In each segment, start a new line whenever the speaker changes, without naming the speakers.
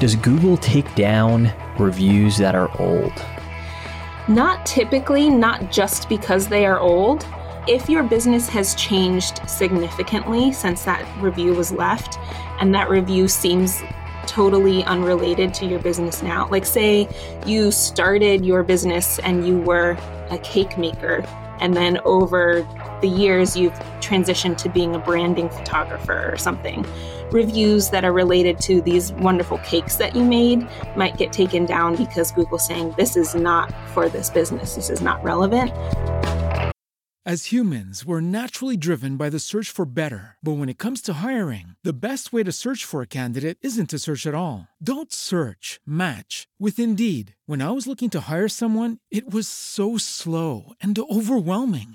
Does Google take down reviews that are old?
Not typically, not just because they are old. If your business has changed significantly since that review was left, and that review seems totally unrelated to your business now, like say you started your business and you were a cake maker, and then over the years you've transitioned to being a branding photographer or something. Reviews that are related to these wonderful cakes that you made might get taken down because Google's saying this is not for this business, this is not relevant.
As humans, we're naturally driven by the search for better. But when it comes to hiring, the best way to search for a candidate isn't to search at all. Don't search, match with Indeed. When I was looking to hire someone, it was so slow and overwhelming.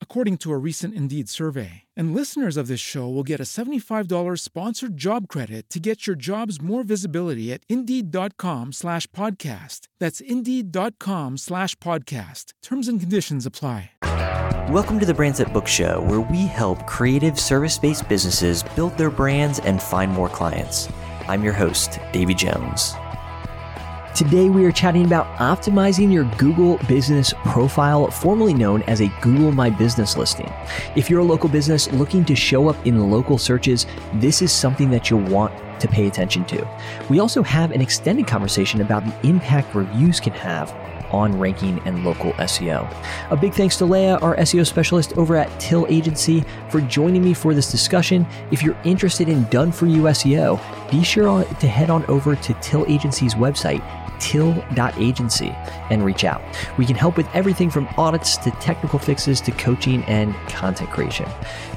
according to a recent Indeed survey. And listeners of this show will get a $75 sponsored job credit to get your jobs more visibility at Indeed.com slash podcast. That's Indeed.com slash podcast. Terms and conditions apply.
Welcome to the Brands Book Show, where we help creative service-based businesses build their brands and find more clients. I'm your host, Davy Jones. Today, we are chatting about optimizing your Google business profile, formerly known as a Google My Business listing. If you're a local business looking to show up in local searches, this is something that you'll want to pay attention to. We also have an extended conversation about the impact reviews can have on ranking and local SEO. A big thanks to Leah, our SEO specialist over at Till Agency, for joining me for this discussion. If you're interested in done for you SEO, be sure to head on over to Till Agency's website till.agency and reach out. We can help with everything from audits to technical fixes to coaching and content creation.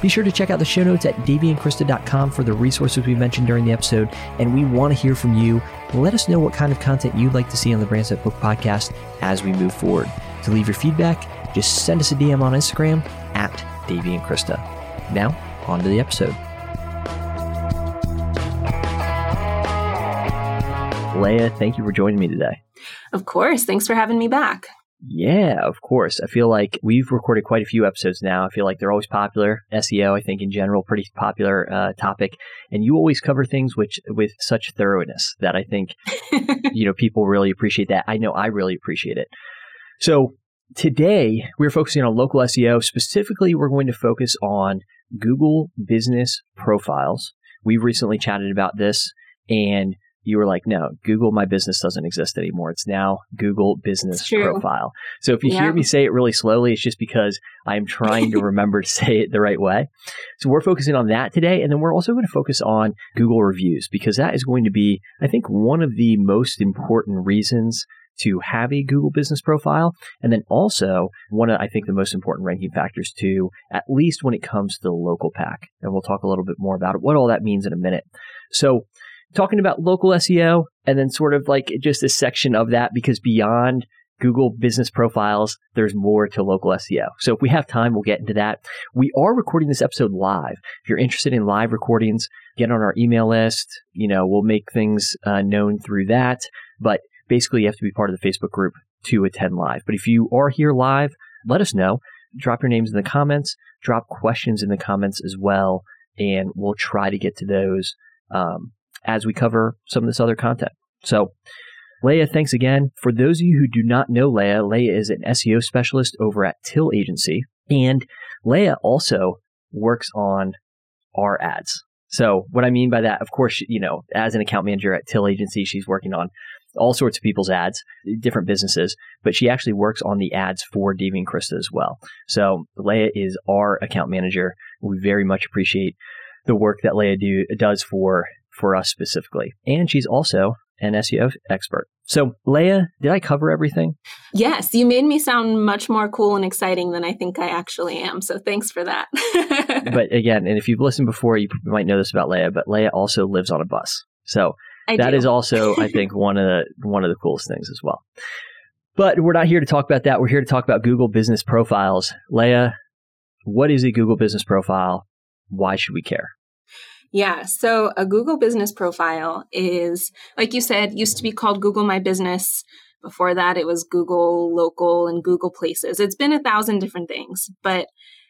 Be sure to check out the show notes at davyandkrista.com for the resources we mentioned during the episode, and we want to hear from you. Let us know what kind of content you'd like to see on the Brands That Book podcast as we move forward. To leave your feedback, just send us a DM on Instagram at Davy and Krista. Now, on to the episode. Leah, thank you for joining me today.
Of course. Thanks for having me back.
Yeah, of course. I feel like we've recorded quite a few episodes now. I feel like they're always popular. SEO, I think, in general, pretty popular uh, topic. And you always cover things which with such thoroughness that I think you know people really appreciate that. I know I really appreciate it. So today we're focusing on local SEO. Specifically, we're going to focus on Google Business Profiles. We've recently chatted about this, and you were like, no, Google My Business doesn't exist anymore. It's now Google Business Profile. So if you yeah. hear me say it really slowly, it's just because I'm trying to remember to say it the right way. So we're focusing on that today. And then we're also going to focus on Google reviews because that is going to be, I think, one of the most important reasons to have a Google business profile. And then also one of, I think, the most important ranking factors too, at least when it comes to the local pack. And we'll talk a little bit more about what all that means in a minute. So talking about local SEO and then sort of like just a section of that because beyond Google business profiles, there's more to local SEO. So if we have time, we'll get into that. We are recording this episode live. If you're interested in live recordings, get on our email list. You know, we'll make things uh, known through that. But basically, you have to be part of the Facebook group to attend live. But if you are here live, let us know. Drop your names in the comments. Drop questions in the comments as well, and we'll try to get to those um, as we cover some of this other content. So, Leah, thanks again. For those of you who do not know Leah, Leah is an SEO specialist over at Till Agency, and Leah also works on our ads. So, what I mean by that, of course, you know, as an account manager at Till Agency, she's working on all sorts of people's ads, different businesses, but she actually works on the ads for Davy and Krista as well. So, Leah is our account manager. We very much appreciate the work that Leah do, does for for us specifically. And she's also an SEO expert. So, Leah, did I cover everything?
Yes, you made me sound much more cool and exciting than I think I actually am. So, thanks for that.
but again, and if you've listened before, you might know this about Leah, but Leah also lives on a bus. So,
I
that
do.
is also, I think, one of the one of the coolest things as well. But we're not here to talk about that. We're here to talk about Google Business Profiles. Leah, what is a Google Business Profile? Why should we care?
Yeah. So a Google business profile is, like you said, used to be called Google My Business. Before that, it was Google Local and Google Places. It's been a thousand different things, but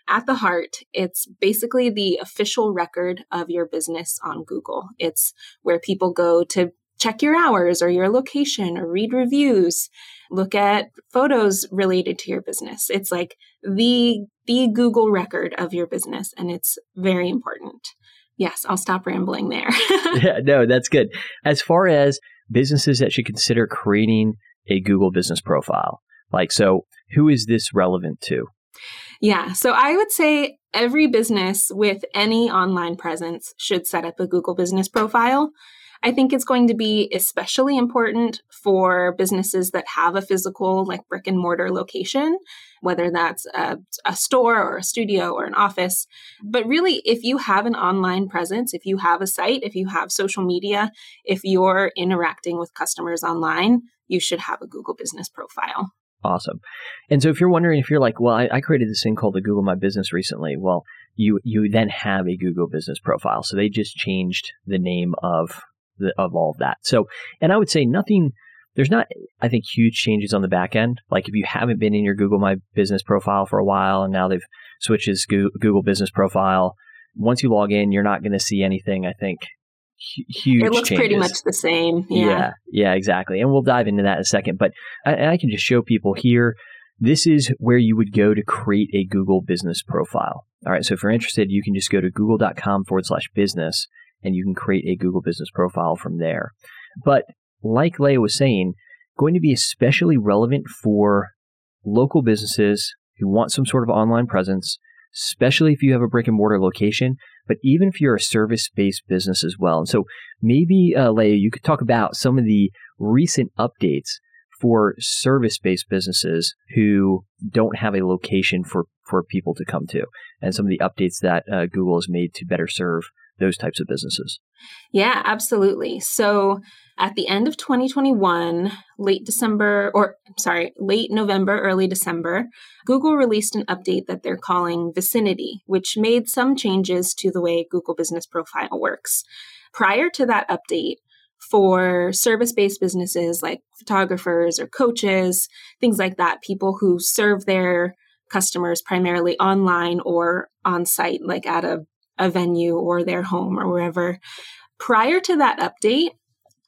at the heart, it's basically the official record of your business on Google. It's where people go to check your hours or your location or read reviews, look at photos related to your business. It's like the the Google record of your business and it's very important. Yes, I'll stop rambling there.
yeah, no, that's good. As far as businesses that should consider creating a Google business profile, like, so who is this relevant to?
Yeah, so I would say every business with any online presence should set up a Google business profile. I think it's going to be especially important for businesses that have a physical, like brick and mortar location, whether that's a, a, store or a studio or an office. But really, if you have an online presence, if you have a site, if you have social media, if you're interacting with customers online, you should have a Google business profile.
Awesome. And so if you're wondering if you're like, well, I, I, created this thing called the Google My Business recently. Well, you you then have a Google business profile. So they just changed the name of the, of all of that. So, and I would say nothing. There's not, I think, huge changes on the back end. Like if you haven't been in your Google My Business profile for a while, and now they've switched this Google Business profile. Once you log in, you're not going to see anything. I think huge.
It looks
changes.
pretty much the same. Yeah.
yeah. yeah, exactly. And we'll dive into that in a second. But I, I, can just show people here. This is where you would go to create a Google business profile. All right. So if you're interested, you can just go to google.com forward slash business and you can create a Google business profile from there. But like Leah was saying, going to be especially relevant for local businesses who want some sort of online presence, especially if you have a brick and mortar location, but even if you're a service based business as well. And so maybe, uh, Leah, you could talk about some of the recent updates for service based businesses who don't have a location for, for people to come to and some of the updates that uh, Google has made to better serve those types of businesses.
Yeah, absolutely. So at the end of 2021, late December, or sorry, late November, early December, Google released an update that they're calling Vicinity, which made some changes to the way Google Business Profile works. Prior to that update, for service based businesses like photographers or coaches, things like that, people who serve their customers primarily online or on site, like at a a venue or their home or wherever. Prior to that update,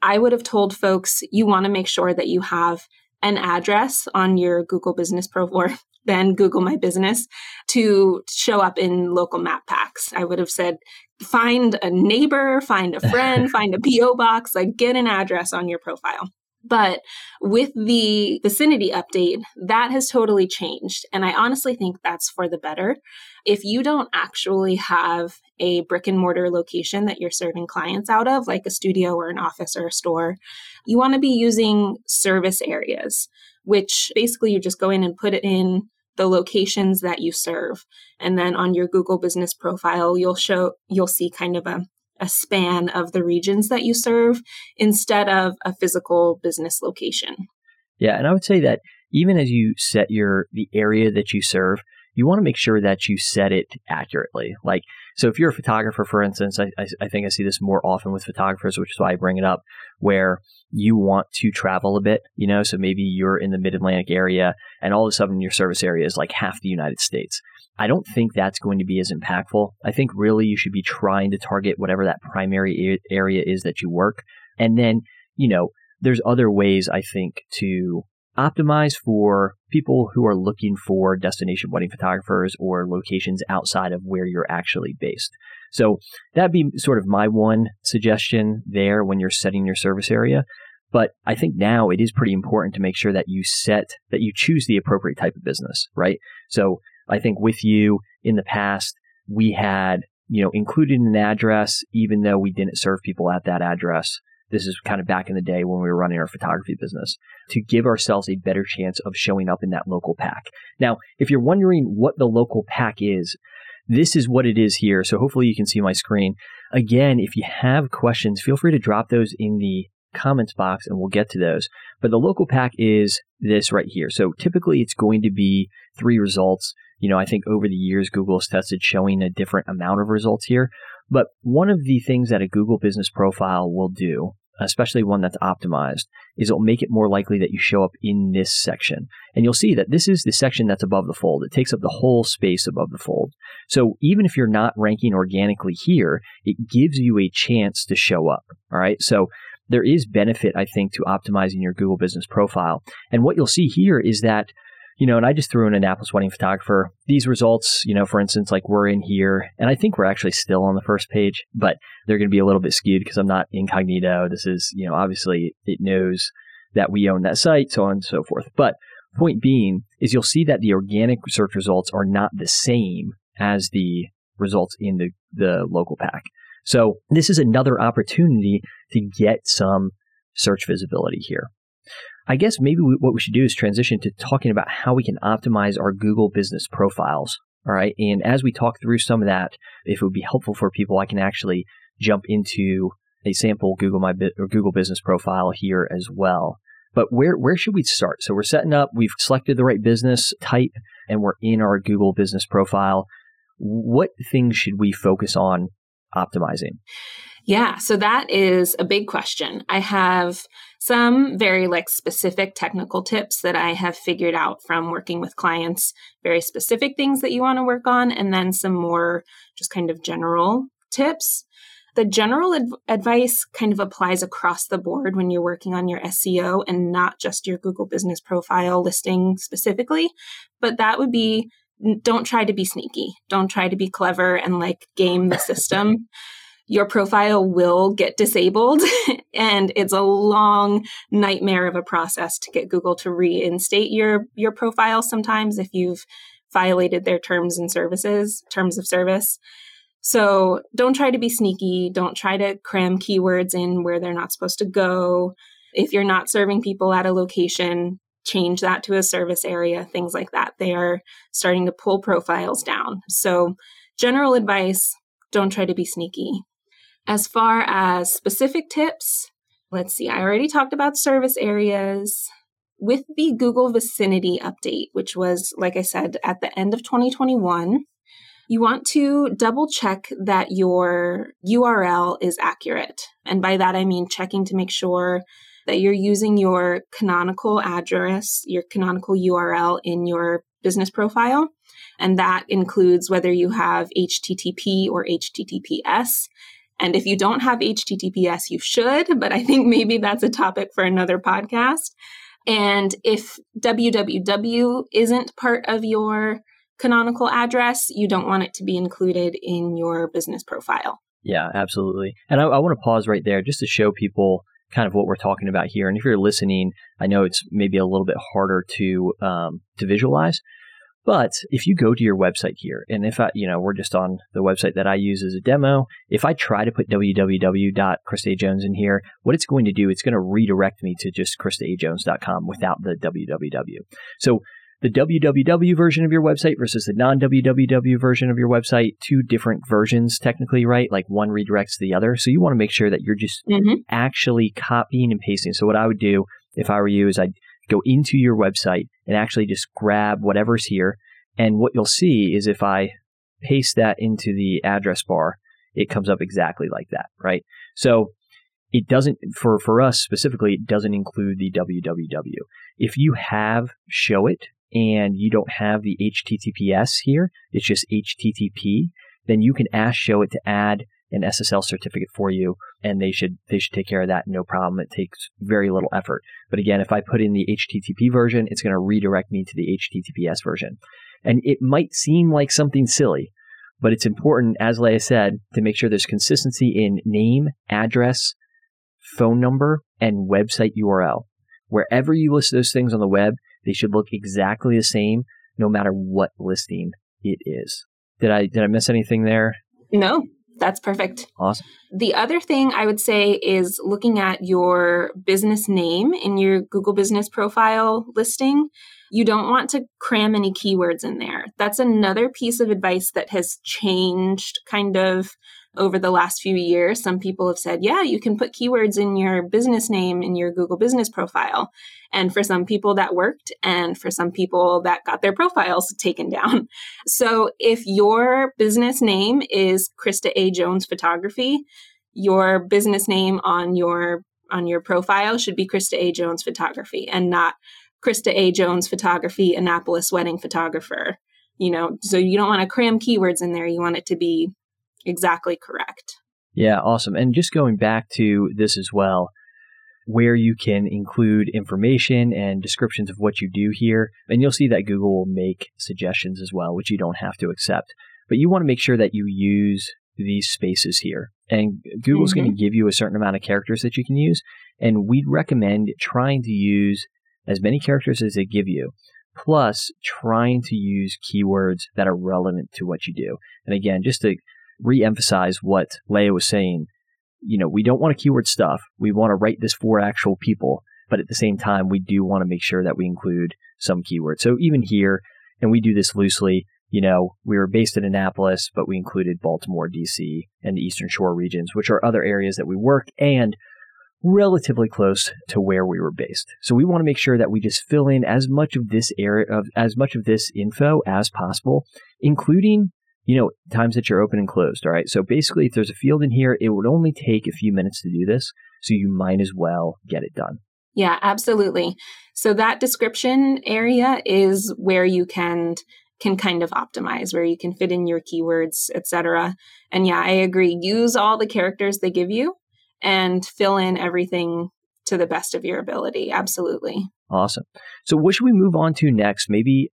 I would have told folks you want to make sure that you have an address on your Google Business Pro or then Google My Business to show up in local map packs. I would have said find a neighbor, find a friend, find a PO box, like get an address on your profile. But with the vicinity update, that has totally changed. And I honestly think that's for the better. If you don't actually have a brick and mortar location that you're serving clients out of, like a studio or an office or a store, you want to be using service areas, which basically you just go in and put it in the locations that you serve. And then on your Google business profile, you'll show, you'll see kind of a a span of the regions that you serve instead of a physical business location.
Yeah, and I would say that even as you set your the area that you serve, you want to make sure that you set it accurately. Like, so if you're a photographer, for instance, I, I, I, think I see this more often with photographers, which is why I bring it up, where you want to travel a bit, you know, so maybe you're in the mid Atlantic area and all of a sudden your service area is like half the United States. I don't think that's going to be as impactful. I think really you should be trying to target whatever that primary area is that you work. And then, you know, there's other ways I think to optimize for people who are looking for destination wedding photographers or locations outside of where you're actually based. So that'd be sort of my one suggestion there when you're setting your service area. But I think now it is pretty important to make sure that you set, that you choose the appropriate type of business, right? So I think with you in the past, we had, you know, included an address, even though we didn't serve people at that address. This is kind of back in the day when we were running our photography business to give ourselves a better chance of showing up in that local pack. Now, if you're wondering what the local pack is, this is what it is here. So hopefully you can see my screen. Again, if you have questions, feel free to drop those in the comments box and we'll get to those. But the local pack is this right here. So typically it's going to be three results. You know, I think over the years, Google has tested showing a different amount of results here. But one of the things that a Google business profile will do, especially one that's optimized, is it'll make it more likely that you show up in this section. And you'll see that this is the section that's above the fold. It takes up the whole space above the fold. So even if you're not ranking organically here, it gives you a chance to show up. All right. So there is benefit, I think, to optimizing your Google business profile. And what you'll see here is that you know, and I just threw in Annapolis wedding photographer. These results, you know, for instance, like we're in here, and I think we're actually still on the first page, but they're going to be a little bit skewed because I'm not incognito. This is, you know, obviously it knows that we own that site, so on and so forth. But point being is you'll see that the organic search results are not the same as the results in the, the local pack. So this is another opportunity to get some search visibility here. I guess maybe we, what we should do is transition to talking about how we can optimize our Google business profiles. All right. And as we talk through some of that, if it would be helpful for people, I can actually jump into a sample Google My or Google business profile here as well. But where where should we start? So we're setting up, we've selected the right business type, and we're in our Google business profile. What things should we focus on optimizing?
Yeah, so that is a big question. I have some very like specific technical tips that I have figured out from working with clients, very specific things that you want to work on, and then some more just kind of general tips. The general adv- advice kind of applies across the board when you're working on your SEO and not just your Google business profile listing specifically, but that would be don't try to be sneaky. Don't try to be clever and like game the system. your profile will get disabled and it's a long nightmare of a process to get Google to reinstate your your profile sometimes if you've violated their terms and services, terms of service. So don't try to be sneaky, don't try to cram keywords in where they're not supposed to go. If you're not serving people at a location, change that to a service area, things like that. They are starting to pull profiles down. So, general advice don't try to be sneaky. As far as specific tips, let's see, I already talked about service areas. With the Google Vicinity update, which was, like I said, at the end of 2021, you want to double check that your URL is accurate. And by that, I mean checking to make sure that you're using your canonical address, your canonical URL in your business profile. And that includes whether you have HTTP or HTTPS. And if you don't have HTTPS, you should, but I think maybe that's a topic for another podcast. And if www isn't part of your canonical address, you don't want it to be included in your business profile.
Yeah, absolutely. And I, I want to pause right there just to show people kind of what we're talking about here. And if you're listening, I know it's maybe a little bit harder to um, to visualize. But if you go to your website here, and if I, you know, we're just on the website that I use as a demo, if I try to put www.kristajones in here, what it's going to do, it's going to redirect me to just kristajones.com without the www. So the www version of your website versus the non www version of your website, two different versions technically, right? Like one redirects the other. So you want to make sure that you're just mm-hmm. actually copying and pasting. So what I would do if I were you is I'd go into your website and actually just grab whatever's here. And what you'll see is if I paste that into the address bar, it comes up exactly like that, right? So it doesn't for for us specifically it doesn't include the www if you have Showit and you don't have the HTTPS here, it's just HTTP, then you can ask Showit to add an SSL certificate for you, and they should they should take care of that no problem. It takes very little effort. But again, if I put in the HTTP version, it's going to redirect me to the HTTPS version, and it might seem like something silly, but it's important, as Leah said, to make sure there's consistency in name, address, phone number, and website URL. Wherever you list those things on the web, they should look exactly the same no matter what listing it is. Did I did I miss anything there?
No, that's perfect.
Awesome.
The other thing I would say is looking at your business name in your Google Business profile listing. You don't want to cram any keywords in there. That's another piece of advice that has changed kind of over the last few years. Some people have said, yeah, you can put keywords in your business name in your Google business profile. And for some people that worked, and for some people that got their profiles taken down. So if your business name is Krista A. Jones Photography, your business name on your on your profile should be Krista A. Jones Photography and not Krista A. Jones photography, Annapolis wedding photographer. You know, so you don't want to cram keywords in there. You want it to be exactly correct.
Yeah, awesome. And just going back to this as well, where you can include information and descriptions of what you do here. And you'll see that Google will make suggestions as well, which you don't have to accept. But you want to make sure that you use these spaces here. And Google's mm-hmm. going to give you a certain amount of characters that you can use. And we'd recommend trying to use as many characters as they give you, plus trying to use keywords that are relevant to what you do. And again, just to re-emphasize what Leah was saying, you know, we don't want to keyword stuff. We want to write this for actual people, but at the same time, we do want to make sure that we include some keywords. So even here, and we do this loosely, you know, we were based in Annapolis, but we included Baltimore, DC, and the Eastern Shore regions, which are other areas that we work and relatively close to where we were based. So we want to make sure that we just fill in as much of this area of as much of this info as possible, including you know times that you're open and closed. All right. So basically, if there's a field in here, it would only take a few minutes to do this. So you might as well get it done.
Yeah, absolutely. So that description area is where you can can kind of optimize where you can fit in your keywords etc and yeah i agree use all the characters they give you and fill in everything to the best of your ability. Absolutely.
Awesome. So, what should we move on to next? Maybe,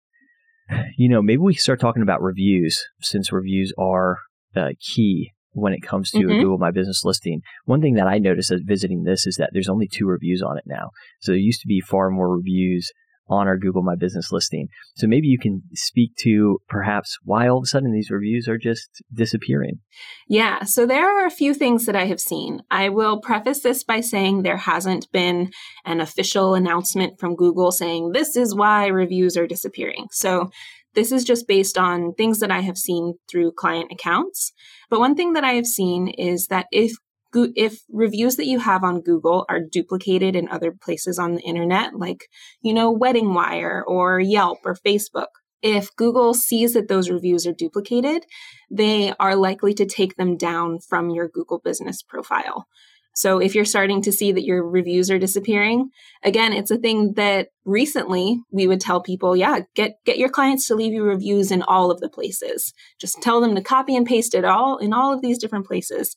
you know, maybe we start talking about reviews since reviews are uh, key when it comes to mm-hmm. a Google My Business listing. One thing that I noticed as visiting this is that there's only two reviews on it now. So, there used to be far more reviews on our Google My Business listing. So maybe you can speak to perhaps why all of a sudden these reviews are just disappearing.
Yeah, so there are a few things that I have seen. I will preface this by saying there hasn't been an official announcement from Google saying this is why reviews are disappearing. So this is just based on things that I have seen through client accounts. But one thing that I have seen is that if if reviews that you have on Google are duplicated in other places on the internet, like, you know, Wedding Wire or Yelp or Facebook, if Google sees that those reviews are duplicated, they are likely to take them down from your Google business profile. So if you're starting to see that your reviews are disappearing, again, it's a thing that recently we would tell people, yeah, get get your clients to leave you reviews in all of the places. Just tell them to copy and paste it all in all of these different places.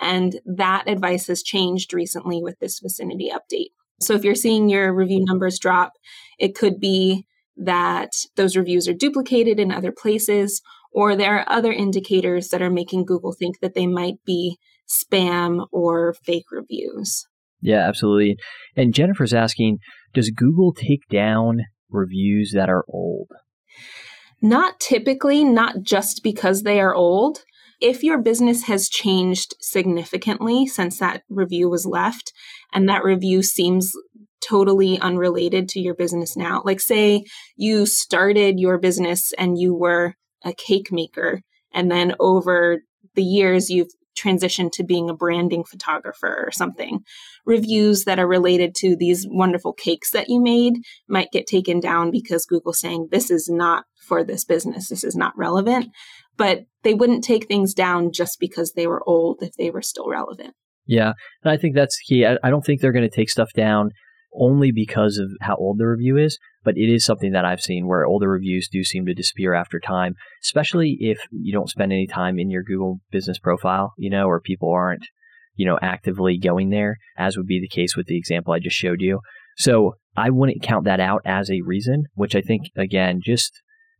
And that advice has changed recently with this vicinity update. So if you're seeing your review numbers drop, it could be that those reviews are duplicated in other places, or there are other indicators that are making Google think that they might be spam or fake reviews.
Yeah, absolutely. And Jennifer's asking Does Google take down reviews that are old?
Not typically, not just because they are old. If your business has changed significantly since that review was left, and that review seems totally unrelated to your business now, like say you started your business and you were a cake maker, and then over the years you've transitioned to being a branding photographer or something. Reviews that are related to these wonderful cakes that you made might get taken down because Google's saying this is not for this business, this is not relevant but they wouldn't take things down just because they were old if they were still relevant.
Yeah, and I think that's key. I, don't think they're going to take stuff down only because of how old the review is, but it is something that I've seen where older reviews do seem to disappear after time, especially if you don't spend any time in your Google business profile, you know, or people aren't, you know, actively going there, as would be the case with the example I just showed you. So I wouldn't count that out as a reason, which I think, again, just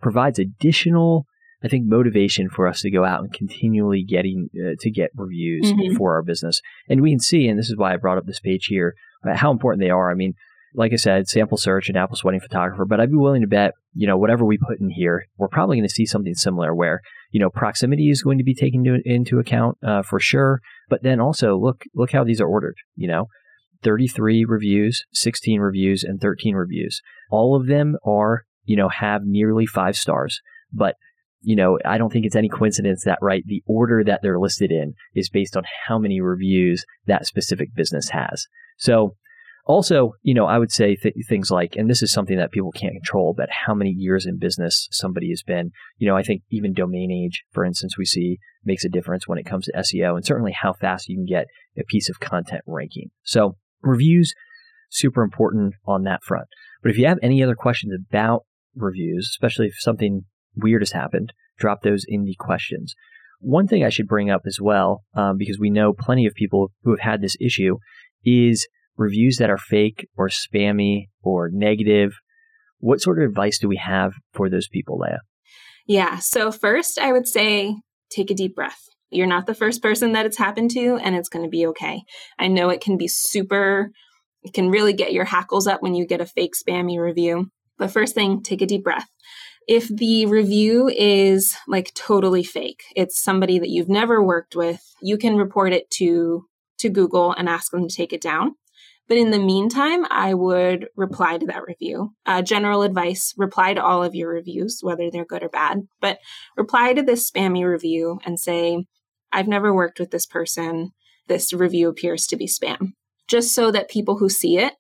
provides additional I think motivation for us to go out and continually getting uh, to get reviews mm-hmm. for our business. And we can see, and this is why I brought up this page here, uh, how important they are. I mean, like I said, sample search Annapolis Wedding Photographer, but I'd be willing to bet, you know, whatever we put in here, we're probably going to see something similar where, you know, proximity is going to be taken into, into account uh, for sure. But then also look, look how these are ordered, you know, 33 reviews, 16 reviews, and 13 reviews. All of them are, you know, have nearly five stars. But, you know, I don't think it's any coincidence that, right, the order that they're listed in is based on how many reviews that specific business has. So, also, you know, I would say th- things like, and this is something that people can't control, but how many years in business somebody has been. You know, I think even domain age, for instance, we see makes a difference when it comes to SEO and certainly how fast you can get a piece of content ranking. So reviews, super important on that front. But if you have any other questions about reviews, especially if something weird has happened, drop those in the questions. One thing I should bring up as well, um, because we know plenty of people who have had this issue, is reviews that are fake or spammy or negative. What sort of advice do we have for those people, Leah?
Yeah. So, first, I would say take a deep breath. You're not the first person that it's happened to, and it's going to be okay. I know it can be super, it can really get your hackles up when you get a fake spammy review. But first thing, take a deep breath. If the review is like totally fake, it's somebody that you've never worked with, you can report it to to Google and ask them to take it down. But in the meantime, I would reply to that review. Uh, general advice reply to all of your reviews, whether they're good or bad, but reply to this spammy review and say, I've never worked with this person. This review appears to be spam, just so that people who see it,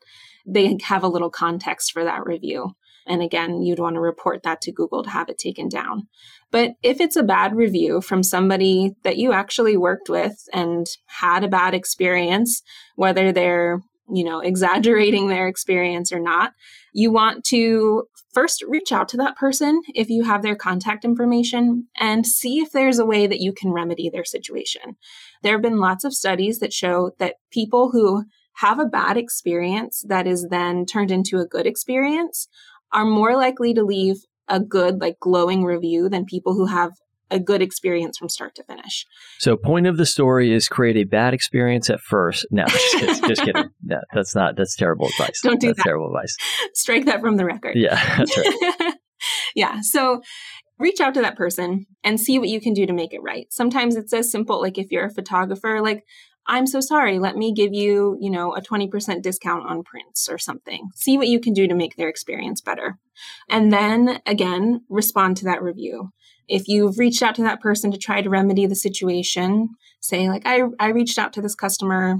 they have a little context for that review. And again, you'd want to report that to Google to have it taken down. But if it's a bad review from somebody that you actually worked with and had a bad experience, whether they're you know, exaggerating their experience or not. You want to first reach out to that person if you have their contact information and see if there's a way that you can remedy their situation. There have been lots of studies that show that people who have a bad experience that is then turned into a good experience are more likely to leave a good, like glowing review than people who have a good experience from start to finish.
So, point of the story is create a bad experience at first. No, just kidding. just kidding. No, that's not. That's terrible advice.
Don't do
that's
that.
Terrible advice.
Strike that from the record.
Yeah, that's right.
yeah. So, reach out to that person and see what you can do to make it right. Sometimes it's as simple, like if you're a photographer, like I'm so sorry. Let me give you, you know, a 20% discount on prints or something. See what you can do to make their experience better. And then again, respond to that review. If you've reached out to that person to try to remedy the situation, say like, I, I reached out to this customer.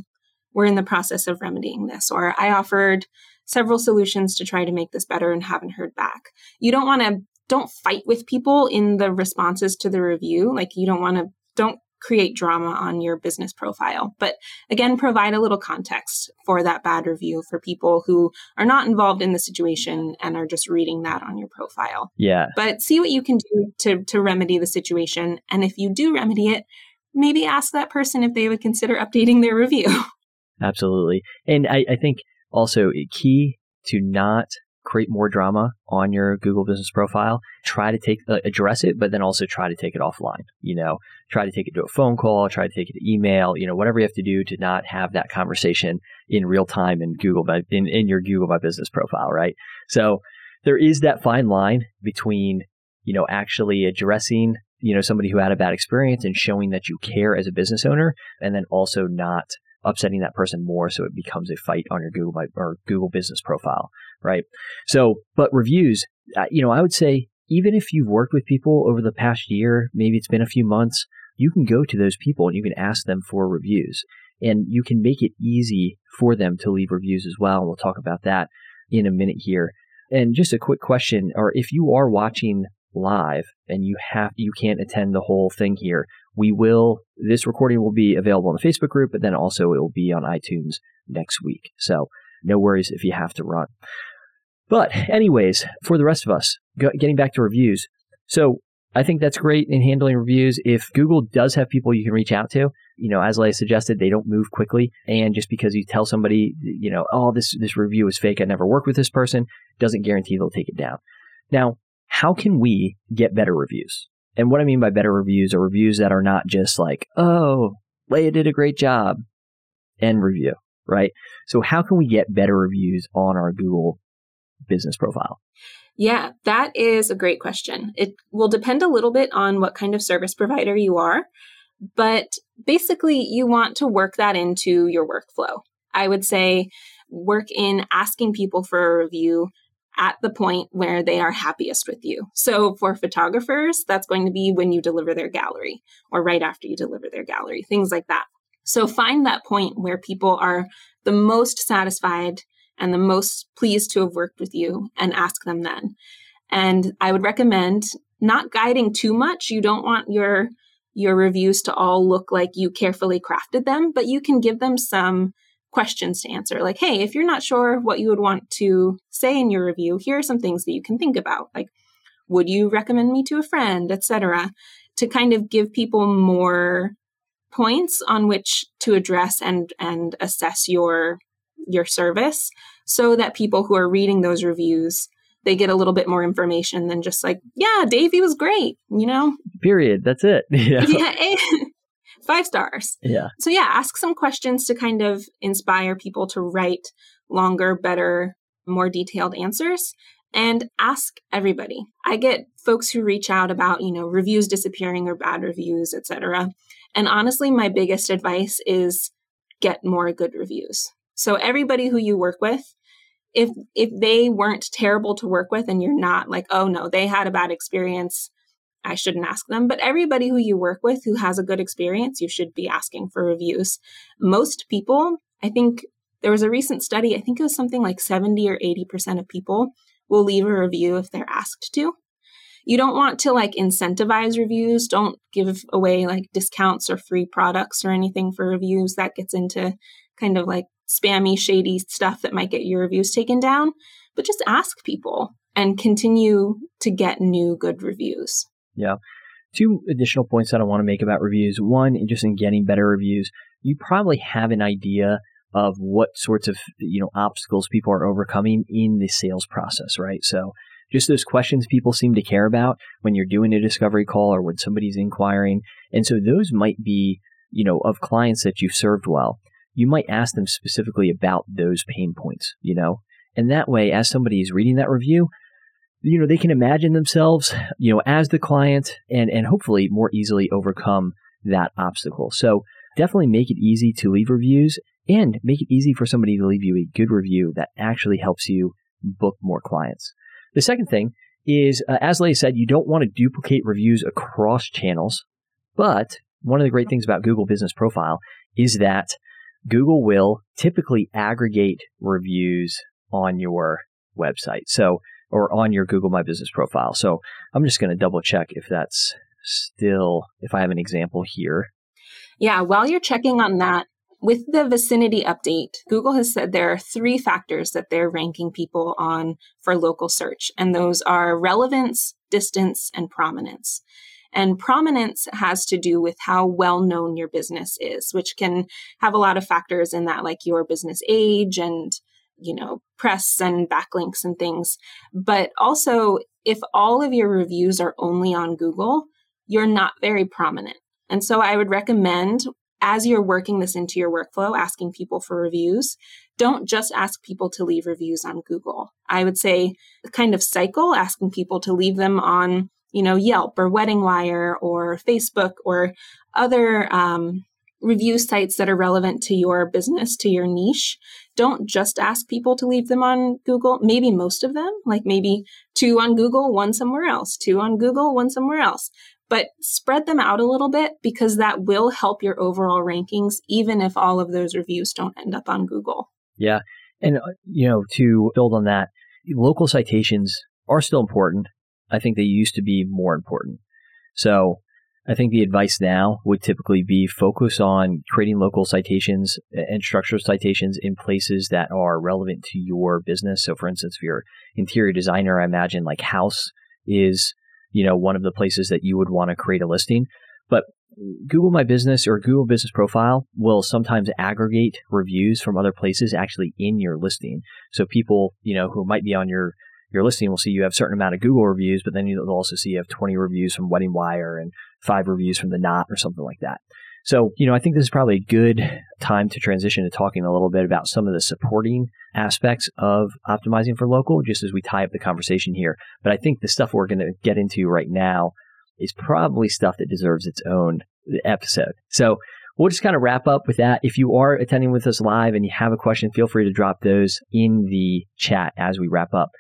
We're in the process of remedying this, or I offered several solutions to try to make this better and haven't heard back. You don't want to don't fight with people in the responses to the review. Like you don't want to don't create drama on your business profile. But again, provide a little context for that bad review for people who are not involved in the situation and are just reading that on your profile.
Yeah.
But see what you can do to, to remedy the situation. And if you do remedy it, maybe ask that person if they would consider updating their review.
Absolutely. And I, I think also key to not create more drama on your Google business profile, try to take uh, address it, but then also try to take it offline. You know, try to take it to a phone call, try to take it to email. You know, whatever you have to do to not have that conversation in real time in Google in, in your Google My Business profile, right? So there is that fine line between you know actually addressing you know somebody who had a bad experience and showing that you care as a business owner, and then also not upsetting that person more so it becomes a fight on your Google My, or Google business profile right? So, but reviews, uh, you know, I would say even if you've worked with people over the past year, maybe it's been a few months, you can go to those people and you can ask them for reviews. And you can make it easy for them to leave reviews as well. And we'll talk about that in a minute here. And just a quick question, or if you are watching live and you have you can't attend the whole thing here, we will this recording will be available in the Facebook group, but then also it will be on iTunes next week. So no worries if you have to run. But, anyways, for the rest of us, getting back to reviews. So, I think that's great in handling reviews. If Google does have people you can reach out to, you know, as I suggested, they don't move quickly. And just because you tell somebody, you know, oh, this, this review is fake, I never worked with this person, doesn't guarantee they'll take it down. Now, how can we get better reviews? And what I mean by better reviews are reviews that are not just like, oh, Leah did a great job, end review, right? So, how can we get better reviews on our Google business profile?
Yeah, that is a great question. It will depend a little bit on what kind of service provider you are, but basically, you want to work that into your workflow. I would say work in asking people for a review at the point where they are happiest with you. So for photographers, that's going to be when you deliver their gallery or right after you deliver their gallery, things like that. So find that point where people are the most satisfied and the most pleased to have worked with you and ask them then. And I would recommend not guiding too much. You don't want your your reviews to all look like you carefully crafted them, but you can give them some questions to answer. Like, hey, if you're not sure what you would want to say in your review, here are some things that you can think about. Like, would you recommend me to a friend, etc. To kind of give people more points on which to address and and assess your your service so that people who are reading those reviews they get a little bit more information than just like, yeah, Davey was great, you know?
Period. That's it. Yeah.
yeah five stars.
Yeah.
So, yeah, ask some questions to kind of inspire people to write longer, better, more detailed answers and ask everybody. I get folks who reach out about, you know, reviews disappearing or bad reviews, etc. And honestly, my biggest advice is get more good reviews. So everybody who you work with, if if they weren't terrible to work with and you're not like, oh no, they had a bad experience, I shouldn't ask them. But everybody who you work with who has a good experience, you should be asking for reviews. Most people, I think there was a recent study, I think it was something like 70 or 80% of people will leave a review if they're asked to. You don't want to like incentivize reviews. Don't give away like discounts or free products or anything for reviews. That gets into kind of like spammy, shady stuff that might get your reviews taken down. But just ask people and continue to get new good reviews.
Yeah. Two additional points that I want to make about reviews. One, just in getting better reviews, you probably have an idea of what sorts of you know obstacles people are overcoming in the sales process, right? So just those questions people seem to care about when you're doing a discovery call or when somebody's inquiring. And so those might be, you know, of clients that you've served well. You might ask them specifically about those pain points, you know? And that way, as somebody is reading that review, you know, they can imagine themselves, you know, as the client and, and hopefully more easily overcome that obstacle. So definitely make it easy to leave reviews and make it easy for somebody to leave you a good review that actually helps you book more clients. The second thing is, uh, as Leah said, you don't want to duplicate reviews across channels. But one of the great things about Google Business Profile is that Google will typically aggregate reviews on your website. So or on your Google My Business profile. So I'm just going to double check if that's still, if I have an example here.
Yeah, while you're checking on that, with the vicinity update, Google has said there are three factors that they're ranking people on for local search, and those are relevance, distance, and prominence. And prominence has to do with how well known your business is, which can have a lot of factors in that, like your business age and you know, press and backlinks and things. But also, if all of your reviews are only on Google, you're not very prominent. And so I would recommend as you're working this into your workflow, asking people for reviews, don't just ask people to leave reviews on Google. I would say kind of cycle asking people to leave them on, you know, Yelp or Wedding Wire or Facebook or other um, review sites that are relevant to your business, to your niche. Don't just ask people to leave them on Google, maybe most of them, like maybe two on Google, one somewhere else, two on Google, one somewhere else. But spread them out a little bit because that will help your overall rankings, even if all of those reviews don't end up on Google.
Yeah. And, uh, you know, to build on that, local citations are still important. I think they used to be more important. So I think the advice now would typically be focus on creating local citations and structured citations in places that are relevant to your business. So, for instance, if you're interior designer, I imagine like Houzz is you know one of the places that you would want to create a listing. But Google My Business or Google Business Profile will sometimes aggregate reviews from other places actually in your listing. So people, you know, who might be on your your listing will see you have a certain amount of Google reviews, but then you'll also see you have 20 reviews from Wedding Wire and five reviews from the Knot or something like that. So, you know, I think this is probably a good time to transition to talking a little bit about some of the supporting aspects of optimizing for local, just as we tie up the conversation here. But I think the stuff we're going to get into right now is probably stuff that deserves its own episode. So, we'll just kind of wrap up with that. If you are attending with us live and you have a question, feel free to drop those in the chat as we wrap up.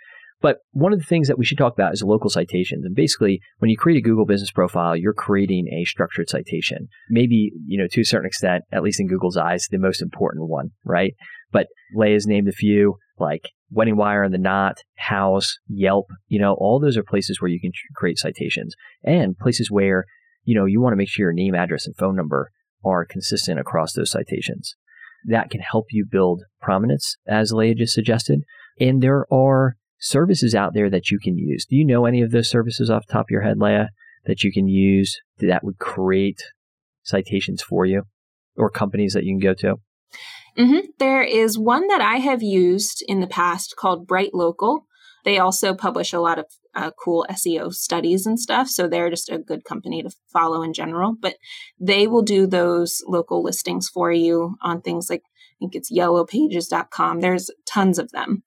But one of the things that we should talk about is local citations. And basically, when you create a Google business profile, you're creating a structured citation. Maybe, you know, to a certain extent, at least in Google's eyes, the most important one, right? But Leah's named a few like Wedding Wire and the Knot, Houzz, Yelp, you know, all those are places where you can create citations and places where, you know, you want to make sure your name, address, and phone number are consistent across those citations. That can help you build prominence, as Leia just suggested. And there are services out there that you can use. Do you know any of those services off the top of your head, Leah, that you can use that would create citations for you or companies that you can go to?
Mm-hmm. There is one that I have used in the past called Bright Local. They also publish a lot of uh, cool SEO studies and stuff. So they're just a good company to follow in general. But they will do those local listings for you on things like, I think it's yellowpages.com. There's tons of them.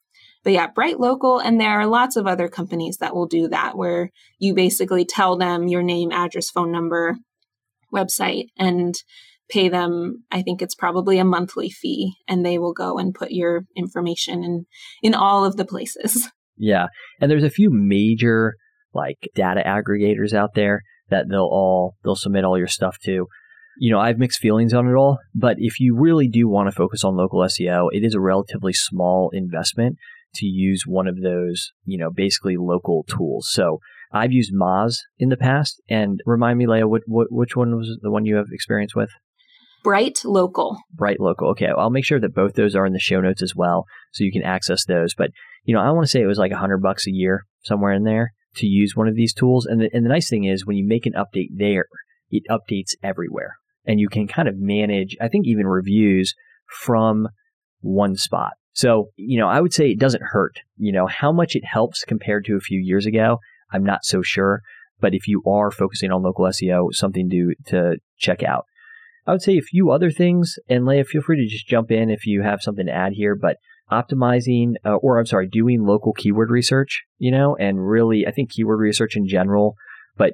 But yeah, Bright Local, and there are lots of other companies that will do that where you basically tell them your name, address, phone number, website, and pay them i think it's probably a monthly fee and they will go and put your information in in all of the places.
Yeah and there's a few major like data aggregators out there that they'll all they'll submit all your stuff to you know i have mixed feelings on it all but if you really do want to focus on local seo it is a relatively small investment to use one of those, you know, basically local tools. So I've used Moz in the past. And remind me, Leah, what, what, which one was the one you have experience with?
Bright Local.
Bright Local. Okay, I'll make sure that both those are in the show notes as well, so you can access those. But you know, I want to say it was like a hundred bucks a year, somewhere in there, to use one of these tools. And the, and the nice thing is, when you make an update there, it updates everywhere, and you can kind of manage. I think even reviews from one spot. So, you know, I would say it doesn't hurt. You know, how much it helps compared to a few years ago, I'm not so sure. But if you are focusing on local SEO, something to, to check out. I would say a few other things, and Leah, feel free to just jump in if you have something to add here. But optimizing, uh, or I'm sorry, doing local keyword research, you know, and really, I think keyword research in general, but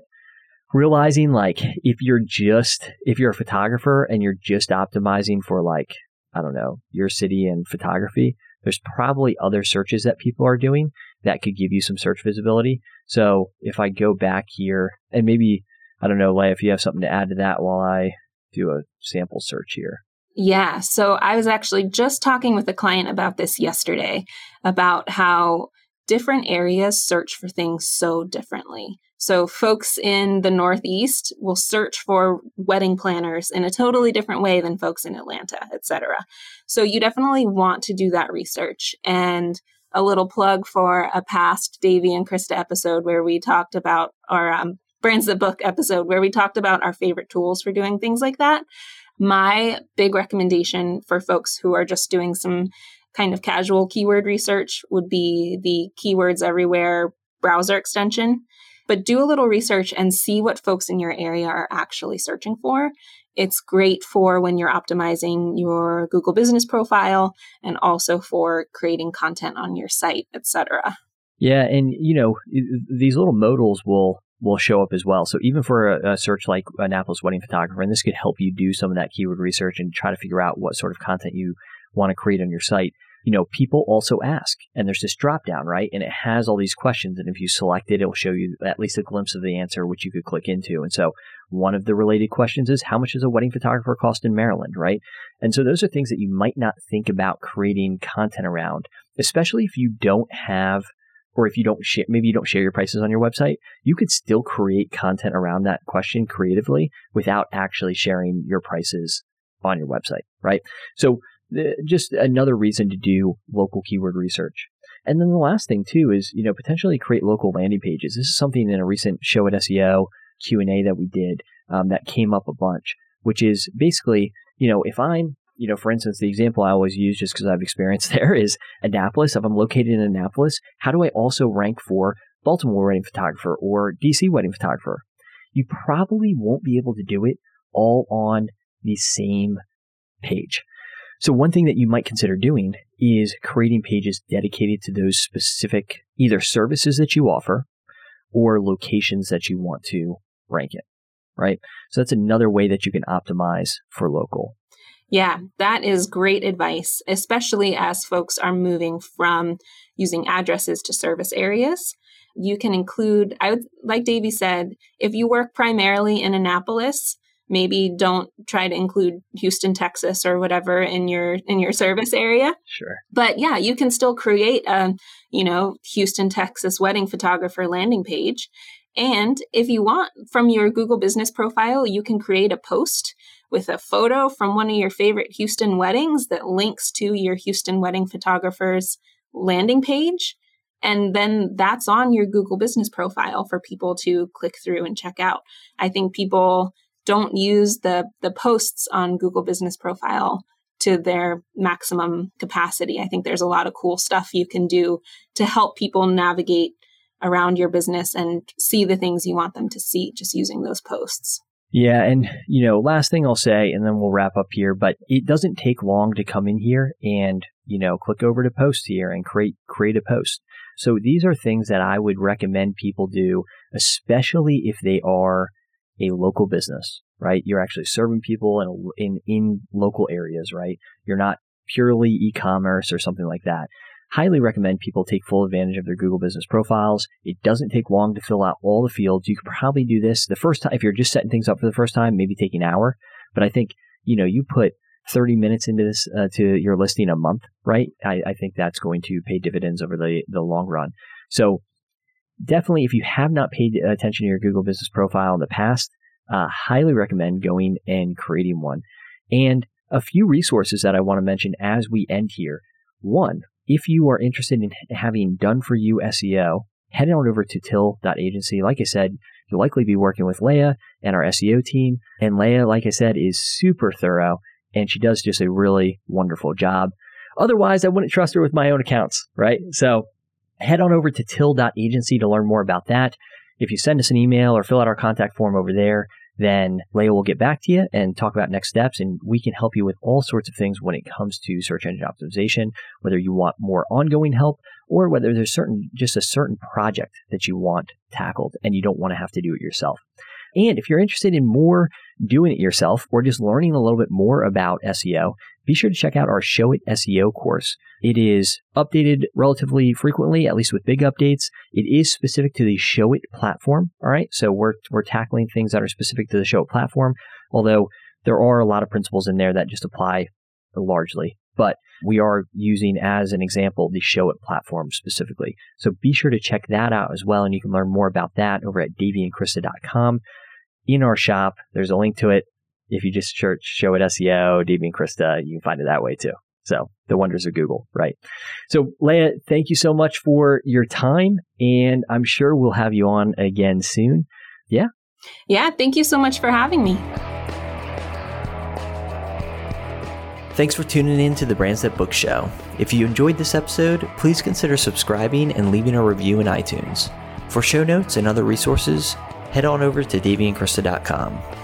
realizing like if you're just, if you're a photographer and you're just optimizing for like I don't know, your city and photography, there's probably other searches that people are doing that could give you some search visibility. So if I go back here and maybe, I don't know, Leah, if you have something to add to that while I do a sample search here.
Yeah. So I was actually just talking with a client about this yesterday about how different areas search for things so differently. So folks in the Northeast will search for wedding planners in a totally different way than folks in Atlanta, etc. So you definitely want to do that research. And a little plug for a past Davey and Krista episode where we talked about our um, Brands That Book episode where we talked about our favorite tools for doing things like that. My big recommendation for folks who are just doing some kind of casual keyword research would be the Keywords Everywhere browser extension but do a little research and see what folks in your area are actually searching for. It's great for when you're optimizing your Google business profile and also for creating content on your site, etc.
Yeah, and you know, these little modals will will show up as well. So even for a, a, search like Annapolis wedding photographer, and this could help you do some of that keyword research and try to figure out what sort of content you want to create on your site you know, people also ask, and there's this drop down, right? And it has all these questions. And if you select it, it will show you at least a glimpse of the answer, which you could click into. And so one of the related questions is how much does a wedding photographer cost in Maryland, right? And so those are things that you might not think about creating content around, especially if you don't have or if you don't share, maybe you don't share your prices on your website, you could still create content around that question creatively without actually sharing your prices on your website, right? So just another reason to do local keyword research. And then the last thing too is, you know, potentially create local landing pages. This is something in a recent show at SEO Q&A that we did um, that came up a bunch, which is basically, you know, if I'm, you know, for instance, the example I always use just because I've experienced there is Annapolis. If I'm located in Annapolis, how do I also rank for Baltimore wedding photographer or DC wedding photographer? You probably won't be able to do it all on the same page. So one thing that you might consider doing is creating pages dedicated to those specific either services that you offer or locations that you want to rank in. right? So that's another way that you can optimize for local.
Yeah, that is great advice, especially as folks are moving from using addresses to service areas. You can include, I would, like Davey said, if you work primarily in Annapolis, maybe don't try to include Houston, Texas or whatever in your in your service area.
Sure.
But yeah, you can still create a, you know, Houston, Texas wedding photographer landing page. And if you want from your Google business profile, you can create a post with a photo from one of your favorite Houston weddings that links to your Houston wedding photographer's landing page. And then that's on your Google business profile for people to click through and check out. I think people don't use the the posts on Google Business Profile to their maximum capacity. I think there's a lot of cool stuff you can do to help people navigate around your business and see the things you want them to see just using those posts.
Yeah, and you know, last thing I'll say and then we'll wrap up here, but it doesn't take long to come in here and, you know, click over to post here and create create a post. So these are things that I would recommend people do, especially if they are a local business, right? You're actually serving people in, in, in local areas, right? You're not purely e-commerce or something like that. Highly recommend people take full advantage of their Google business profiles. It doesn't take long to fill out all the fields. You could probably do this the first time, if you're just setting things up for the first time, maybe take an hour. But I think, you know, you put 30 minutes into this uh, to your listing a month, right? I, I think that's going to pay dividends over the, the long run. So definitely, if you have not paid attention to your Google business profile in the past, uh, highly recommend going and creating one. And a few resources that I want to mention as we end here. One, if you are interested in having done for you SEO, head on over to till.agency. Like I said, you'll likely be working with Leah and our SEO team. And Leah, like I said, is super thorough and she does just a really wonderful job. Otherwise, I wouldn't trust her with my own accounts, right? So head on over to till.agency to learn more about that. If you send us an email or fill out our contact form over there, then Leah will get back to you and talk about next steps. And we can help you with all sorts of things when it comes to search engine optimization, whether you want more ongoing help or whether there's certain, just a certain project that you want tackled and you don't want to have to do it yourself. And if you're interested in more doing it yourself or just learning a little bit more about SEO, be sure to check out our Showit SEO course. It is updated relatively frequently, at least with big updates. It is specific to the Showit platform. All right. So we're, we're tackling things that are specific to the Showit platform, although there are a lot of principles in there that just apply largely. But we are using as an example the Showit platform specifically. So be sure to check that out as well. And you can learn more about that over at daveyandkrista.com in our shop. There's a link to it. If you just search Showit SEO, Davey and Krista, you can find it that way too. So the wonders of Google, right? So Leah, thank you so much for your time, and I'm sure we'll have you on again soon. Yeah.
Yeah. Thank you so much for having me.
Thanks for tuning in to the Brands That Book Show. If you enjoyed this episode, please consider subscribing and leaving a review in iTunes. For show notes and other resources, head on over to daveyandkrista.com.